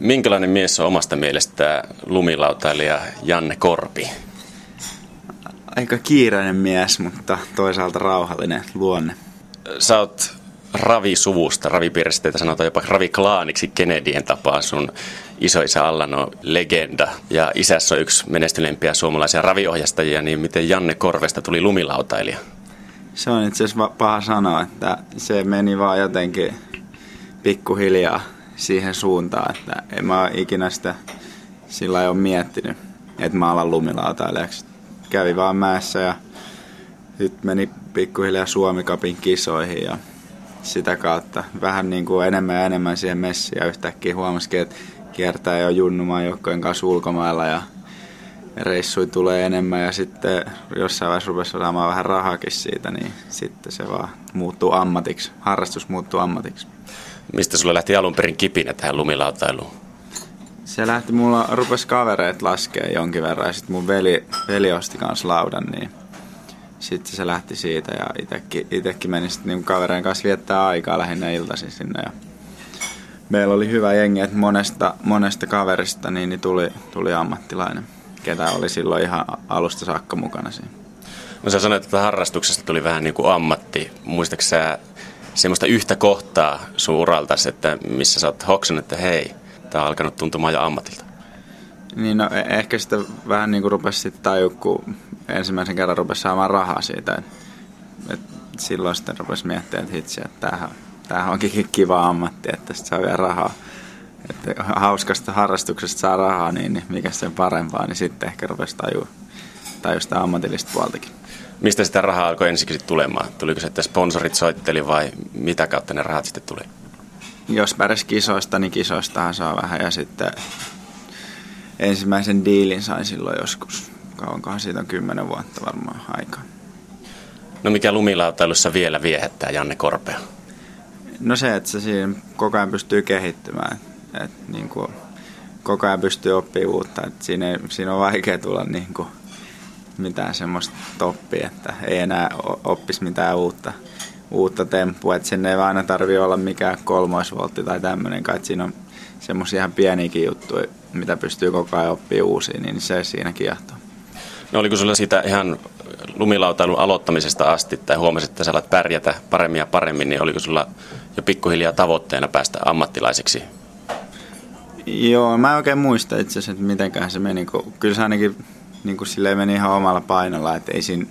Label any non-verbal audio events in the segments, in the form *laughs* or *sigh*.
Minkälainen mies on omasta mielestä lumilautailija Janne Korpi? Aika kiireinen mies, mutta toisaalta rauhallinen luonne. Sä oot ravisuvusta, ravipiiristeitä sanotaan jopa raviklaaniksi Kennedyen tapaan. Sun isoisä Allan on legenda ja isässä on yksi menestyneimpiä suomalaisia raviohjastajia, niin miten Janne Korvesta tuli lumilautailija? Se on itse asiassa paha sanoa, että se meni vaan jotenkin pikkuhiljaa siihen suuntaan, että en mä ikinä sitä sillä ei ole miettinyt, että mä alan lumilautailijaksi. Kävi vaan mäessä ja nyt meni pikkuhiljaa Suomikapin kisoihin ja sitä kautta vähän niin kuin enemmän ja enemmän siihen messiin ja yhtäkkiä huomasikin, että kiertää jo junnumaan joukkojen kanssa ulkomailla ja reissui tulee enemmän ja sitten jossain vaiheessa rupesi saamaan vähän rahakin siitä, niin sitten se vaan muuttuu ammatiksi, harrastus muuttuu ammatiksi. Mistä sulle lähti alun perin kipinä tähän lumilautailuun? Se lähti, mulla rupesi kavereet laskea jonkin verran ja sitten mun veli, veli osti kanssa laudan, niin sitten se lähti siitä ja itekin, itekin meni sitten niin kavereen kanssa viettää aikaa lähinnä iltaisin sinne ja meillä oli hyvä jengi, että monesta, monesta kaverista niin, niin tuli, tuli ammattilainen, ketä oli silloin ihan alusta saakka mukana siinä. No sä sanoit, että harrastuksesta tuli vähän niin kuin ammatti. Muistatko sä semmoista yhtä kohtaa sun uraltas, että missä sä oot hoksannut, että hei, tää on alkanut tuntumaan jo ammatilta? Niin no e- ehkä sitä vähän niin kuin rupesi sitten tajua, kun ensimmäisen kerran rupesi saamaan rahaa siitä. Et, et silloin sitten rupesi miettimään, että hitsi, että tämähän, tämähän onkin kiva ammatti, että tästä saa vielä rahaa. Että hauskasta harrastuksesta saa rahaa, niin, niin mikä sen parempaa, niin sitten ehkä rupesi tajua, tajua sitä ammatillista puoltakin. Mistä sitä rahaa alkoi ensiksi tulemaan? Tuliko se, että sponsorit soitteli vai mitä kautta ne rahat sitten tuli? Jos pärjäs kisoista, niin kisoistahan saa vähän ja sitten ensimmäisen diilin sain silloin joskus. Kauankohan siitä on kymmenen vuotta varmaan aikaa. No mikä lumilautailussa vielä viehättää Janne Korpea? No se, että se siinä koko ajan pystyy kehittymään. Et niin kuin, koko ajan pystyy oppimaan uutta. Et siinä, ei, siinä on vaikea tulla niin kuin, mitään semmoista toppia, että ei enää oppisi mitään uutta, uutta temppua. Että sinne ei vaan aina tarvi olla mikään kolmoisvoltti tai tämmöinen, kai siinä on semmoisia ihan pieniäkin juttuja, mitä pystyy koko ajan oppimaan uusia, niin se siinä kiehtoo. No oliko sulla siitä ihan lumilautailun aloittamisesta asti, tai huomasit, että sä alat pärjätä paremmin ja paremmin, niin oliko sulla jo pikkuhiljaa tavoitteena päästä ammattilaiseksi? Joo, mä en oikein muista itse asiassa, että mitenkään se meni. Kun, kyllä se ainakin niin kuin silleen meni ihan omalla painolla, että ei siinä,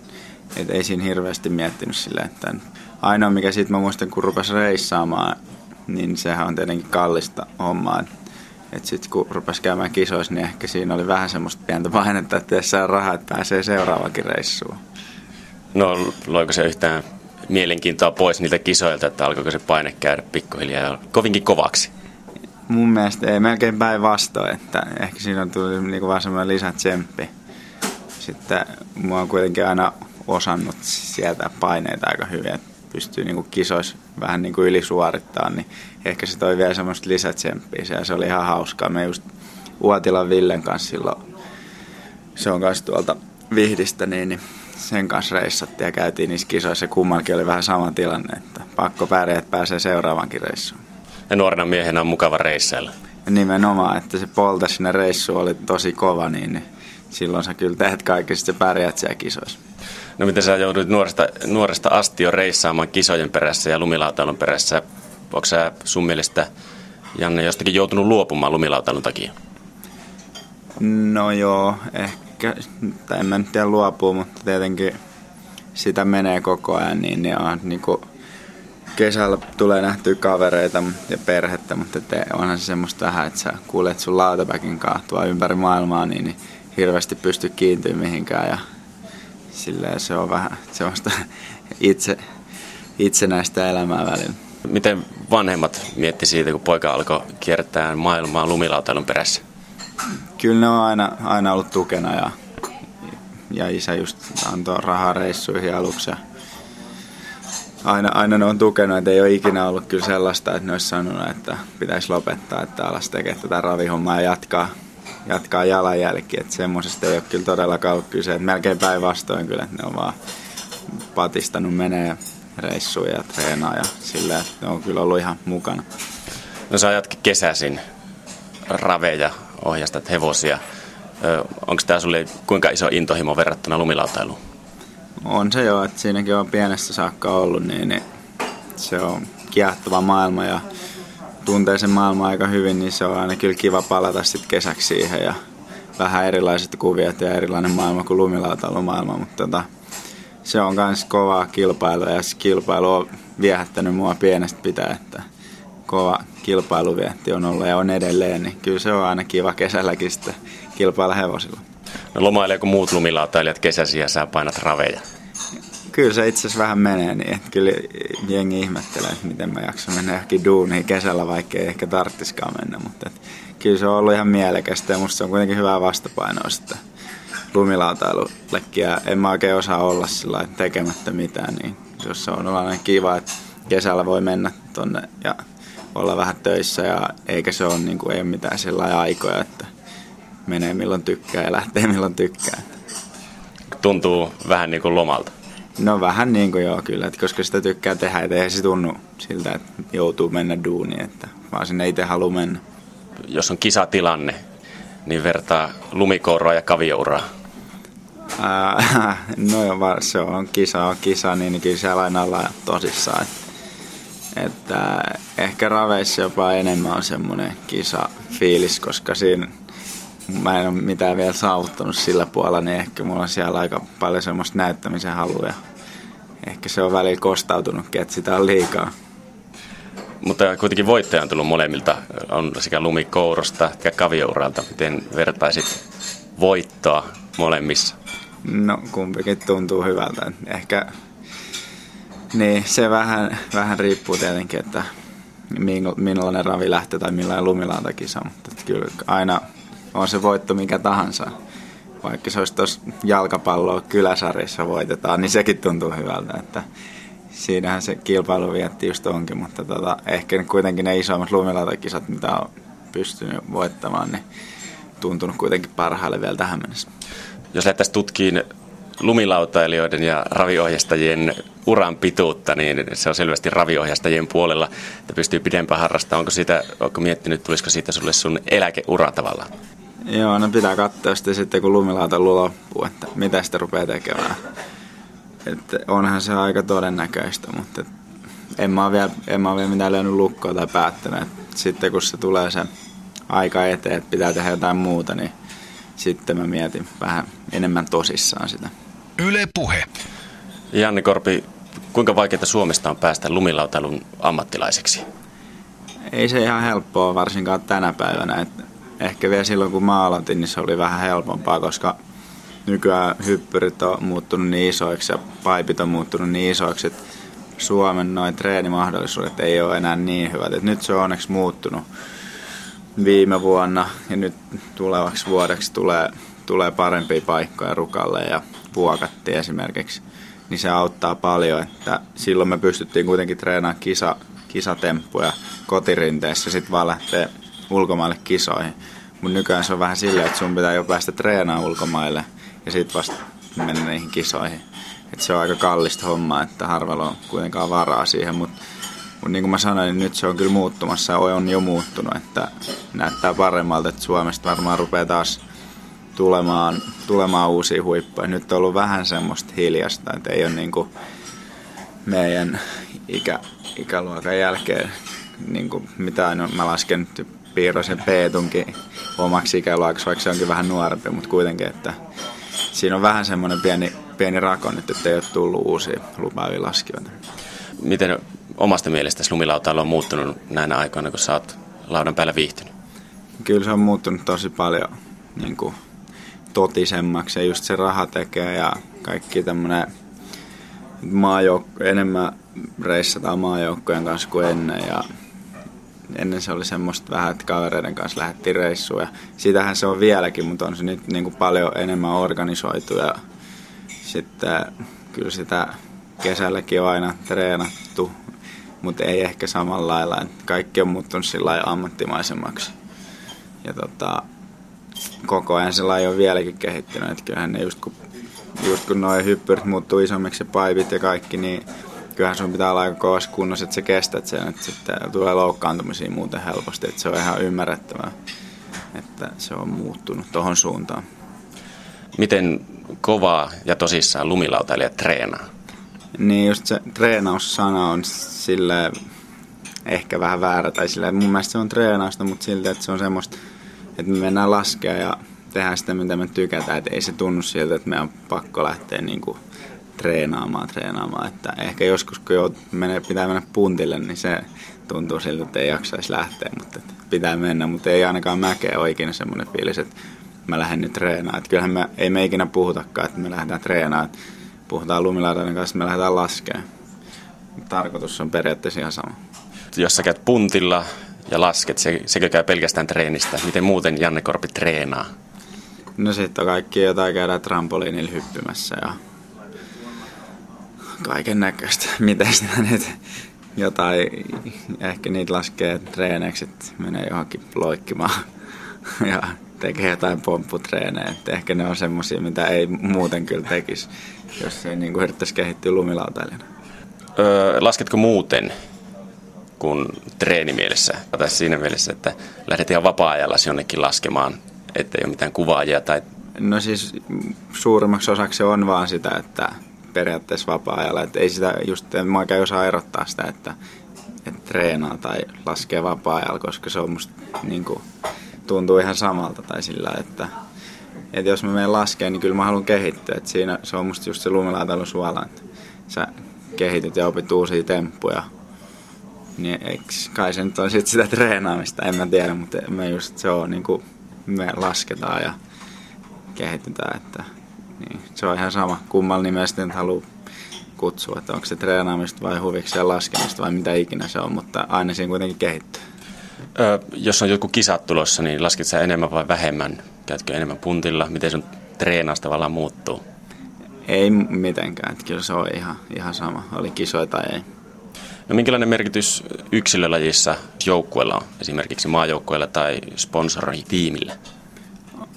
että ei siinä hirveästi miettinyt silleen, että ainoa mikä siitä mä muistan, kun rupesi reissaamaan, niin sehän on tietenkin kallista hommaa. Että sitten kun rupesi käymään kisoissa, niin ehkä siinä oli vähän semmoista pientä painetta, että jos saa rahaa, että pääsee seuraavakin reissuun. No loiko se yhtään mielenkiintoa pois niiltä kisoilta, että alkoiko se paine käydä pikkuhiljaa kovinkin kovaksi? Mun mielestä ei melkein päinvastoin, että ehkä siinä on tullut niinku vaan semmoinen lisätsemppi. Sitten mua on kuitenkin aina osannut sieltä paineita aika hyvin, että pystyy niinku kisoissa vähän niinku ylisuorittaa, niin ehkä se toi vielä semmoista lisätsemppiä ja se oli ihan hauskaa. Me just Uotilan Villen kanssa silloin, se on kanssa tuolta Vihdistä, niin, niin sen kanssa reissattiin ja käytiin niissä kisoissa. Kummallakin oli vähän sama tilanne, että pakko pärjää, että pääsee seuraavankin reissuun. Ja nuorena miehenä on mukava reissailla. Ja nimenomaan, että se polta sinne reissuun oli tosi kova, niin, niin silloin sä kyllä teet kaikki, sitten pärjäät siellä kisoissa. No miten sä joudut nuoresta, nuoresta asti jo reissaamaan kisojen perässä ja lumilautailun perässä? Onko sä sun mielestä, Janne, jostakin joutunut luopumaan lumilautailun takia? No joo, ehkä, tai en mä nyt tiedä luopua, mutta tietenkin sitä menee koko ajan, niin, niin on niin kuin kesällä tulee nähtyä kavereita ja perhettä, mutta te, onhan se semmoista vähän, että sä kuulet sun lautapäkin kanssa ympäri maailmaa, niin, niin hirveästi pysty kiintyä mihinkään ja silleen se on vähän semmoista itse, itsenäistä elämää välillä. Miten vanhemmat mietti siitä, kun poika alkoi kiertää maailmaa lumilautailun perässä? Kyllä ne on aina, aina ollut tukena ja, ja isä just antoi rahaa reissuihin aluksi. Ja aina, aina ne on tukenut, että ei ole ikinä ollut kyllä sellaista, että ne olisi sanonut, että pitäisi lopettaa, että alas tekee tätä ravihommaa ja jatkaa, jatkaa jalanjälki. Että semmoisesta ei ole kyllä todellakaan ollut kyse. Että melkein päinvastoin kyllä, että ne on vaan patistanut menee reissuja ja treenaa ja sillä, että ne on kyllä ollut ihan mukana. No sä jatki kesäsin raveja, ohjastat hevosia. Onko tämä sulle kuinka iso intohimo verrattuna lumilautailuun? On se jo, että siinäkin on pienestä saakka ollut, niin, niin se on kiehtova maailma ja tuntee sen maailman aika hyvin, niin se on aina kyllä kiva palata sitten kesäksi siihen ja vähän erilaiset kuviot ja erilainen maailma kuin lumilautailumaailma, mutta tota, se on myös kovaa kilpailua ja se kilpailu on viehättänyt mua pienestä pitää, että kova kilpailuvietti on ollut ja on edelleen, niin kyllä se on aina kiva kesälläkin sitten kilpailla hevosilla. No lomaileeko muut lumilautailijat kesäsi ja sä painat raveja? Kyllä se itse asiassa vähän menee niin, että kyllä jengi ihmettelee, että miten mä jaksan mennä johonkin duuniin kesällä, vaikka ei ehkä tarttiskaan mennä, mutta et, kyllä se on ollut ihan mielekästä ja musta se on kuitenkin hyvää vastapainoa sitten lumilautailullekin ja en mä oikein osaa olla sillä tekemättä mitään, niin jos se on aina kiva, että kesällä voi mennä tonne ja olla vähän töissä ja eikä se ole, niin kuin, ei ole mitään sellaisia aikoja, että menee milloin tykkää ja lähtee milloin tykkää. Tuntuu vähän niin kuin lomalta. No vähän niin kuin joo kyllä, että koska sitä tykkää tehdä, että eihän se tunnu siltä, että joutuu mennä duuniin, että vaan sinne itse haluaa mennä. Jos on kisatilanne, niin vertaa lumikouroa ja kaviouraa. no joo, se on kisa on kisa, niin kyllä siellä aina ollaan tosissaan. Että, että ehkä raveissa jopa enemmän on semmoinen kisa fiilis, koska siinä mä en ole mitään vielä saavuttanut sillä puolella, niin ehkä mulla on siellä aika paljon semmoista näyttämisen haluja. Ehkä se on välillä kostautunut, että sitä on liikaa. Mutta kuitenkin voittaja on tullut molemmilta, on sekä lumikourosta että kaviouralta. Miten vertaisit voittoa molemmissa? No kumpikin tuntuu hyvältä. Ehkä niin, se vähän, vähän riippuu tietenkin, että millainen ravi lähtee tai millainen lumilaantakisa, mutta kyllä aina on se voitto mikä tahansa. Vaikka se olisi tuossa jalkapalloa kyläsarjassa voitetaan, niin sekin tuntuu hyvältä, että siinähän se kilpailu vietti just onkin, mutta tota, ehkä kuitenkin ne isommat lumilautakisat, mitä on pystynyt voittamaan, niin tuntunut kuitenkin parhaalle vielä tähän mennessä. Jos lähdettäisiin tutkiin lumilautailijoiden ja raviohjastajien uran pituutta, niin se on selvästi raviohjastajien puolella, että pystyy pidempään harrastamaan. Onko, siitä, onko miettinyt, tulisiko siitä sulle sun eläkeura tavallaan? Joo, no pitää katsoa sitten, sitten kun lumilautailu loppuu, että mitä sitä rupeaa tekemään. Että onhan se aika todennäköistä, mutta en mä vielä, en mä ole vielä mitään löynyt lukkoa tai päättänyt. Sitten kun se tulee se aika eteen, että pitää tehdä jotain muuta, niin sitten mä mietin vähän enemmän tosissaan sitä. Yle Puhe. Janni Korpi, kuinka vaikeaa Suomesta on päästä lumilautailun ammattilaiseksi? Ei se ihan helppoa varsinkaan tänä päivänä. Että ehkä vielä silloin kun mä aloitin, niin se oli vähän helpompaa, koska nykyään hyppyrit on muuttunut niin isoiksi ja paipit on muuttunut niin isoiksi, että Suomen noin treenimahdollisuudet ei ole enää niin hyvät. Et nyt se on onneksi muuttunut viime vuonna ja nyt tulevaksi vuodeksi tulee, tulee parempia paikkoja Rukalle ja Vuokatti esimerkiksi. Niin se auttaa paljon, että silloin me pystyttiin kuitenkin treenaamaan kisa, kisatemppuja kotirinteessä sitten vaan lähteä ulkomaille kisoihin. Mutta nykyään se on vähän silleen, että sun pitää jo päästä treenaamaan ulkomaille ja sitten vasta mennä niihin kisoihin. Et se on aika kallista hommaa, että harvalla on kuitenkaan varaa siihen, mutta mut niin kuin mä sanoin, niin nyt se on kyllä muuttumassa ja on jo muuttunut, että näyttää paremmalta, että Suomesta varmaan rupeaa taas tulemaan, tulemaan uusia huippuja. Nyt on ollut vähän semmoista hiljasta, että ei ole niin kuin meidän ikä, ikäluokan jälkeen niin kuin mitään, no, mä lasken Piirosen Peetunkin omaksi ikäluokaksi, vaikka se onkin vähän nuorempi, mutta kuitenkin, että siinä on vähän semmoinen pieni, pieni rakon, että ei ole tullut uusia lupaavia laskijoita. Miten omasta mielestäsi lumilautailu on muuttunut näinä aikoina, kun sä oot laudan päällä viihtynyt? Kyllä se on muuttunut tosi paljon niin kuin, totisemmaksi ja just se raha tekee ja kaikki tämmöinen maajouk- enemmän reissataan maajoukkojen kanssa kuin ennen ja ennen se oli semmoista vähän, että kavereiden kanssa lähdettiin reissuun ja sitähän se on vieläkin, mutta on se nyt niin kuin paljon enemmän organisoitu ja sitten kyllä sitä kesälläkin on aina treenattu, mutta ei ehkä samalla lailla. Kaikki on muuttunut sillä ammattimaisemmaksi. Ja tota, koko ajan sillä on vieläkin kehittynyt. Että kyllähän ne just kun, just kun noin hyppyrit muuttuu isommiksi ja paipit ja kaikki, niin kyllähän sun pitää olla aika kovassa kunnossa, että sä kestät sen, että sitten tulee loukkaantumisia muuten helposti, että se on ihan ymmärrettävää. että se on muuttunut tuohon suuntaan. Miten kovaa ja tosissaan lumilautailijat treenaa? Niin just se treenaussana on sille ehkä vähän väärä, tai sille, mun mielestä se on treenausta, mutta siltä, että se on semmoista, että me mennään laskea ja tehdään sitä, mitä me tykätään, että ei se tunnu siltä, että meidän on pakko lähteä niin kuin treenaamaan, treenaamaan, että ehkä joskus kun jo menee, pitää mennä puntille, niin se tuntuu siltä, että ei jaksaisi lähteä, mutta pitää mennä, mutta ei ainakaan mäkeä ole ikinä semmoinen fiilis, että mä lähden nyt treenaamaan. Että kyllähän me, ei me ikinä puhutakaan, että me lähdetään treenaamaan. Puhutaan lumilaudan kanssa, me lähdetään laskemaan. Tarkoitus on periaatteessa ihan sama. Jos sä käyt puntilla ja lasket, se, sekö käy pelkästään treenistä? Miten muuten Janne Korpi treenaa? No sitten kaikki jotain käydään trampoliinilla hyppymässä ja kaiken näköistä. *laughs* Miten sitä nyt jotain, ehkä niitä laskee treeneiksi, että menee johonkin loikkimaan *laughs* ja tekee jotain pompputreenejä. Että ehkä ne on semmosia, mitä ei muuten kyllä tekisi, jos ei niin kuin yrittäisi kehittyä lumilautailijana. Öö, lasketko muuten kuin treenimielessä? Tai siinä mielessä, että lähdet ihan vapaa-ajalla jonnekin laskemaan, ettei ole mitään kuvaajia tai... No siis suurimmaksi osaksi on vaan sitä, että periaatteessa vapaa-ajalla. Että ei sitä just, en mä oikein osaa erottaa sitä, että, että treenaa tai laskee vapaa-ajalla, koska se on musta niin kuin, tuntuu ihan samalta tai sillä, että, että jos mä menen laskeen, niin kyllä mä haluan kehittyä. Että siinä se on musta just se lumilaitailun suola, että sä kehityt ja opit uusia temppuja. Niin eikö, kai se nyt on sit sitä treenaamista, en mä tiedä, mutta me just se on niin kuin me lasketaan ja kehitytään, että niin se on ihan sama, kummalla nimellä sitten haluaa kutsua, että onko se treenaamista vai huviksi ja laskemista vai mitä ikinä se on, mutta aina siinä kuitenkin kehittyy. Ö, jos on joku kisat tulossa, niin lasket sä enemmän vai vähemmän? Käytkö enemmän puntilla? Miten sun treenaus tavallaan muuttuu? Ei mitenkään, että kyllä se on ihan, ihan sama, oli kisoja tai ei. No minkälainen merkitys yksilölajissa joukkueella on, esimerkiksi maajoukkueella tai tiimillä?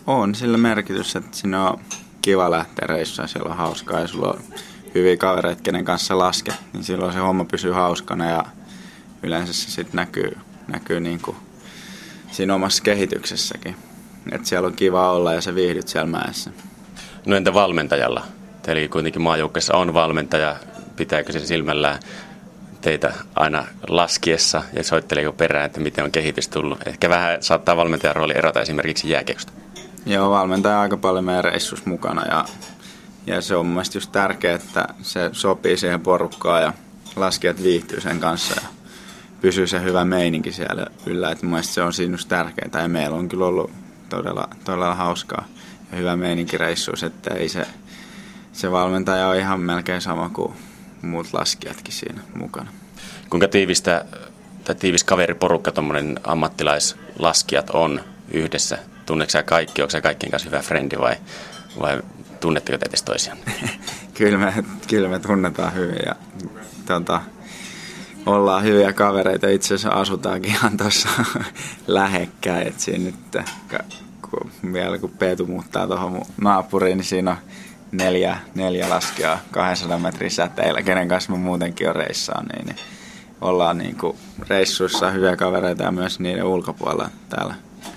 On sillä merkitys, että siinä on kiva lähteä reissuun, siellä on hauskaa ja sulla on hyviä kavereita, kenen kanssa lasket, niin silloin se homma pysyy hauskana ja yleensä se sitten näkyy, näkyy niin kuin siinä omassa kehityksessäkin. Että siellä on kiva olla ja se viihdyt siellä mäessä. No entä valmentajalla? Eli kuitenkin maajoukkeessa on valmentaja. Pitääkö se silmällä teitä aina laskiessa ja soitteleeko perään, että miten on kehitys tullut? Ehkä vähän saattaa valmentajan rooli erota esimerkiksi jääkiekosta. Joo, valmentaja aika paljon meidän reissus mukana ja, ja se on mun mielestä just tärkeää, että se sopii siihen porukkaan ja laskijat viihtyy sen kanssa ja pysyy se hyvä meininki siellä yllä. Et mun mielestä se on siinä just tärkeää ja meillä on kyllä ollut todella, todella hauskaa ja hyvä meininki reissuus, että ei se, se valmentaja on ihan melkein sama kuin muut laskijatkin siinä mukana. Kuinka tiivistä tai tiivis kaveriporukka tuommoinen ammattilaislaskijat on yhdessä Tunneeko kaikki, onko sä kaikkien kanssa hyvä frendi vai, vai tunnetteko te edes toisiaan? *laughs* kyllä, me, kyllä me tunnetaan hyvin ja tota, ollaan hyviä kavereita. Itse asiassa asutaankin ihan tuossa *laughs* lähekkäin. Et siinä nyt, kun, vielä kun Peetu muuttaa tuohon naapuriin, niin siinä on neljä, neljä laskea 200 metrin säteillä, kenen kanssa mä muutenkin on reissaan. Niin, niin ollaan niin kuin reissuissa hyviä kavereita ja myös niiden ulkopuolella täällä,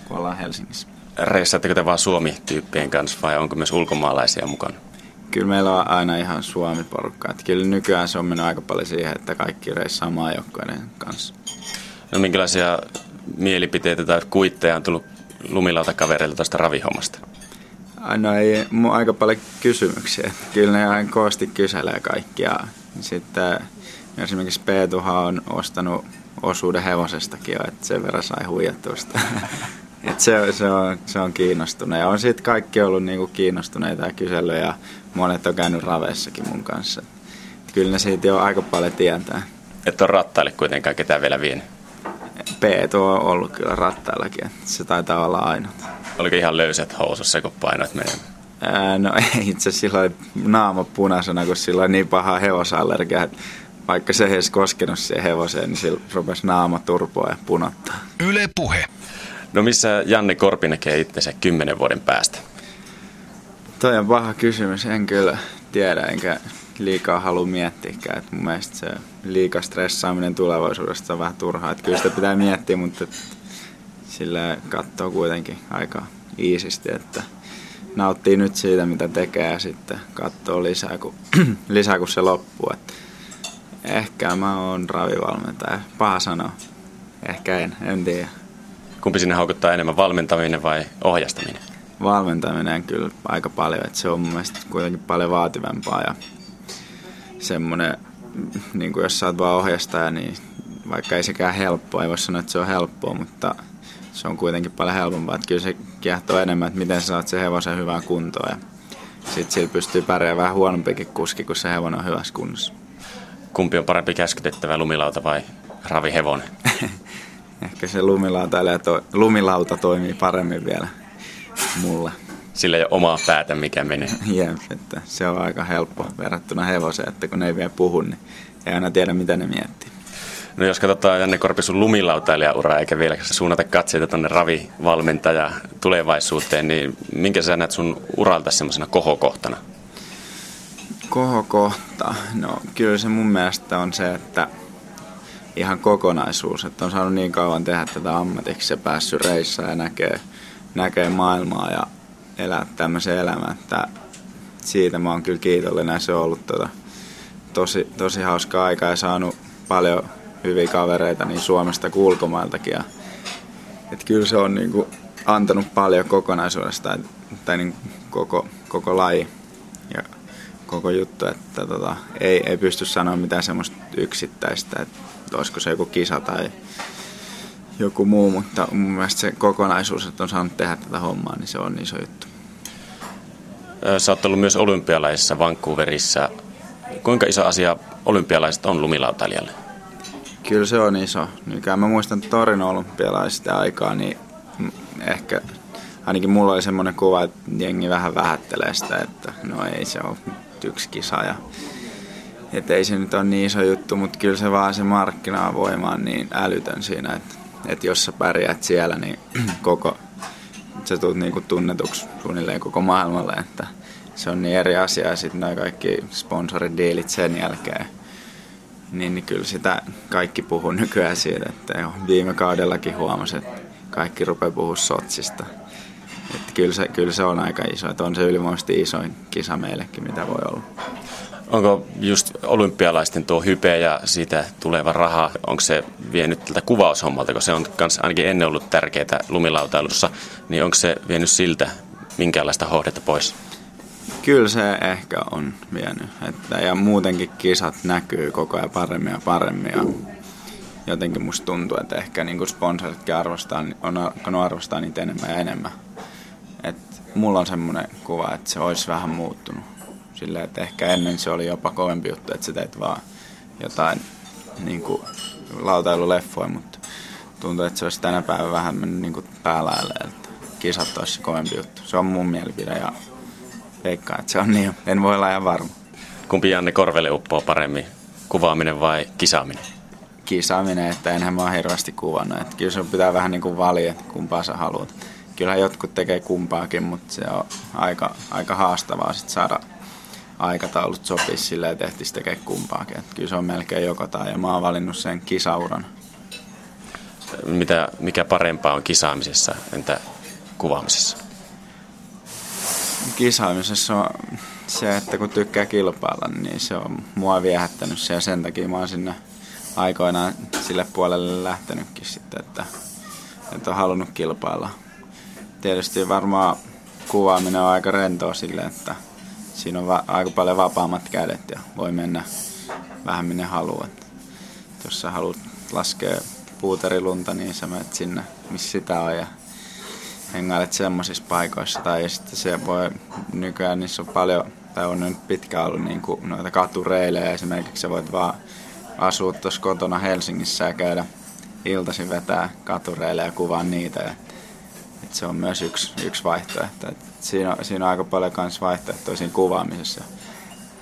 kun ollaan Helsingissä reissaatteko te vaan Suomi-tyyppien kanssa vai onko myös ulkomaalaisia mukana? Kyllä meillä on aina ihan Suomi-porukka. Että kyllä nykyään se on mennyt aika paljon siihen, että kaikki reissaa maajoukkoiden kanssa. No minkälaisia mielipiteitä tai kuitteja on tullut lumilauta-kavereilta tuosta ravihommasta? No ei, aika paljon kysymyksiä. Kyllä ne aina koosti kyselee kaikkia. Sitten esimerkiksi Peetuhan on ostanut osuuden hevosestakin jo, että sen verran sai huijattua sitä *laughs* et se, se, on, se on kiinnostunut. Ja on siitä kaikki ollut niinku kiinnostuneita ja kysely ja monet on käynyt raveissakin mun kanssa. Et kyllä ne siitä jo aika paljon tietää. Et on rattaille kuitenkaan ketään vielä vienyt? Peetu on ollut kyllä rattaillakin, se taitaa olla aina. Oliko ihan löysät housussa, kun painoit menemään? Ää, no *laughs* itse silloin naama punaisena, kun sillä on niin paha hevosallergia, että vaikka se ei edes koskenut siihen hevoseen, niin sillä rupesi naama turpoa ja punottaa. Yle puhe. No missä Janne Korpi näkee itsensä kymmenen vuoden päästä? Toi on paha kysymys, en kyllä tiedä enkä liikaa halua miettiäkään. Et mun mielestä se liika stressaaminen tulevaisuudesta on vähän turhaa. Et kyllä sitä pitää miettiä, mutta sille katsoo kuitenkin aika iisisti, että nauttii nyt siitä, mitä tekee ja sitten katsoo lisää, kun, *clears throat* lisää, kun se loppuu. Et ehkä mä oon ravivalmentaja. Paha sanoa. Ehkä en, en tiedä. Kumpi sinne haukuttaa enemmän, valmentaminen vai ohjastaminen? Valmentaminen kyllä aika paljon, että se on mun mielestä kuitenkin paljon vaativempaa ja semmoinen, niin kuin jos sä oot vaan ohjastaja, niin vaikka ei sekään helppoa, ei voi sanoa, että se on helppoa, mutta se on kuitenkin paljon helpompaa. Että kyllä se kiehtoo enemmän, että miten sä saat sen hevosen hyvään kuntoon. Ja sitten sillä pystyy pärjäämään vähän huonompikin kuski, kun se hevonen on hyvässä kunnossa. Kumpi on parempi käskytettävä, lumilauta vai ravihevonen? *laughs* Ehkä se lumilauta, to, lumilauta toimii paremmin vielä mulla. Sillä ei ole omaa päätä, mikä menee. *laughs* Jep, että se on aika helppo verrattuna hevoseen, että kun ne ei vielä puhu, niin ei aina tiedä, mitä ne miettii. No jos katsotaan Janne Korpi sun lumilautailijaura eikä vielä suunnata katseita tuonne ravivalmentaja tulevaisuuteen, niin minkä sä näet sun uralta semmoisena kohokohtana? Kohokohta? No kyllä se mun mielestä on se, että ihan kokonaisuus, että on saanut niin kauan tehdä tätä ammatiksi ja päässyt reissaan ja näkee, näkee maailmaa ja elää tämmöisen elämän, että siitä mä oon kyllä kiitollinen. Se on ollut tota, tosi, tosi hauska aika ja saanut paljon hyviä kavereita niin Suomesta kuin ulkomailtakin. Ja, et kyllä se on niin kuin, antanut paljon kokonaisuudesta tai niin koko, koko laji ja koko juttu, että tota, ei, ei pysty sanoa mitään semmoista yksittäistä, että olisiko se joku kisa tai joku muu, mutta mun mielestä se kokonaisuus, että on saanut tehdä tätä hommaa, niin se on iso juttu. Sä oot ollut myös olympialaisissa Vancouverissa. Kuinka iso asia olympialaiset on lumilautailijalle? Kyllä se on iso. Nykyään mä muistan Torin olympialaisista aikaa, niin ehkä ainakin mulla oli semmoinen kuva, että jengi vähän vähättelee sitä, että no ei se ole yksi kisa ja että ei se nyt ole niin iso juttu, mutta kyllä se vaan se markkinavoima on niin älytön siinä, että, että jos sä pärjäät siellä, niin *clears throat* koko, sä tulet niinku tunnetuksi suunnilleen koko maailmalle, että se on niin eri asia ja sitten kaikki sponsoridiilit sen jälkeen niin, niin kyllä sitä kaikki puhuu nykyään siitä, että jo viime kaudellakin huomasi, että kaikki rupeaa puhua Sotsista. Että kyllä, se, kyllä se on aika iso, että on se ylivoimaisesti isoin kisa meillekin, mitä voi olla. Onko just olympialaisten tuo hype ja siitä tuleva raha, onko se vienyt tältä kuvaushommalta, kun se on kans ainakin ennen ollut tärkeää lumilautailussa, niin onko se vienyt siltä minkäänlaista hohdetta pois? Kyllä se ehkä on vienyt. Että, ja muutenkin kisat näkyy koko ajan paremmin ja paremmin. Ja jotenkin musta tuntuu, että ehkä niin kuin sponsoritkin arvostaa, on, on arvostaa niitä enemmän ja enemmän. Et mulla on semmoinen kuva, että se olisi vähän muuttunut. Sillä että ehkä ennen se oli jopa kovempi juttu, että sä teit vaan jotain niin kuin lautailuleffoja, mutta tuntuu, että se olisi tänä päivänä vähän mennyt niin kuin että kisat olisi kovempi juttu. Se on mun mielipide ja veikkaan, että se on niin. En voi olla ihan varma. Kumpi Janne Korvelle uppoo paremmin, kuvaaminen vai kisaaminen? Kisaaminen, että enhän mä oon hirveästi kuvannut. Että kyllä sun pitää vähän niin kuin valia, että kumpaa sä haluat. Kyllähän jotkut tekee kumpaakin, mutta se on aika, aika haastavaa sit saada aikataulut sopii sille, että ehtis tekee kumpaakin. Että kyllä se on melkein joko tai, ja mä oon valinnut sen kisauran. Mitä, mikä parempaa on kisaamisessa, entä kuvaamisessa? Kisaamisessa on se, että kun tykkää kilpailla, niin se on mua viehättänyt se ja sen takia mä oon sinne aikoinaan sille puolelle lähtenytkin sitten, että, että on halunnut kilpailla. Tietysti varmaan kuvaaminen on aika rentoa sille, että siinä on va- aika paljon vapaammat kädet ja voi mennä vähän minne haluat. Jos sä haluat laskea puuterilunta, niin sä menet sinne, missä sitä on ja hengailet semmoisissa paikoissa. Tai sitten se voi, nykyään niissä on paljon, tai on nyt pitkään ollut niin kuin noita katureilejä. Esimerkiksi sä voit vaan asua tuossa kotona Helsingissä ja käydä iltaisin vetää katureille ja kuvaa niitä. Ja, et se on myös yksi, yksi vaihtoehto. Et siinä, on, siinä on aika paljon myös vaihtoehtoja siinä kuvaamisessa.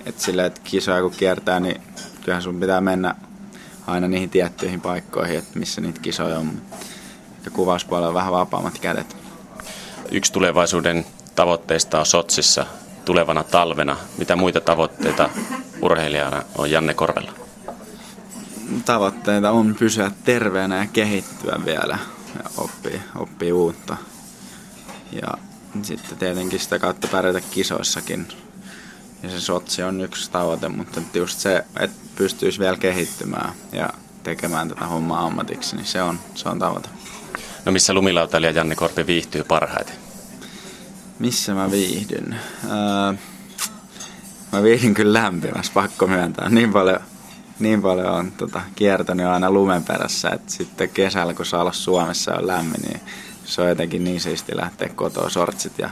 Et sillä, että kisoja kun kiertää, niin kyllähän sun pitää mennä aina niihin tiettyihin paikkoihin, että missä niitä kisoja on. Ja kuvauspuolella on vähän vapaammat kädet. Yksi tulevaisuuden tavoitteista on Sotsissa tulevana talvena. Mitä muita tavoitteita urheilijana on Janne Korvella? Tavoitteita on pysyä terveenä ja kehittyä vielä ja oppia oppii uutta. Ja sitten tietenkin sitä kautta pärjätä kisoissakin. Ja se sotsi on yksi tavoite, mutta just se, että pystyisi vielä kehittymään ja tekemään tätä hommaa ammatiksi, niin se on, se on tavoite. No missä lumilautailija Janne Korpi viihtyy parhaiten? Missä mä viihdyn? Öö, mä viihdyn kyllä lämpimässä, pakko myöntää. Niin paljon, niin paljon on tota, kiertänyt aina lumen perässä, että sitten kesällä kun saa olla Suomessa on lämmin, niin se on jotenkin niin siisti lähteä kotoa sortsit ja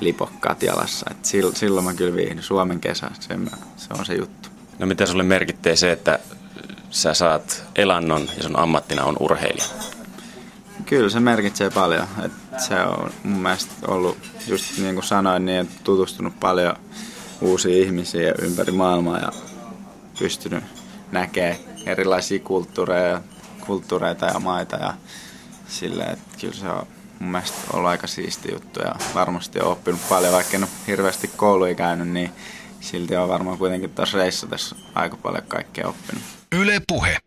lipokkaat jalassa. Et silloin mä kyllä viihdyn. Suomen kesä, se, se on se juttu. No mitä sulle merkittää se, että sä saat elannon ja sun ammattina on urheilija? Kyllä se merkitsee paljon. Et se on mun mielestä ollut, just niin kuin sanoin, niin tutustunut paljon uusia ihmisiä ympäri maailmaa ja pystynyt näkemään erilaisia kulttuureja, kulttuureita ja maita ja silleen, että kyllä se on mun mielestä ollut aika siisti juttu ja varmasti on oppinut paljon, vaikka en ole hirveästi kouluja käynyt, niin silti on varmaan kuitenkin tässä reissatessa aika paljon kaikkea oppinut. Yle Puhe.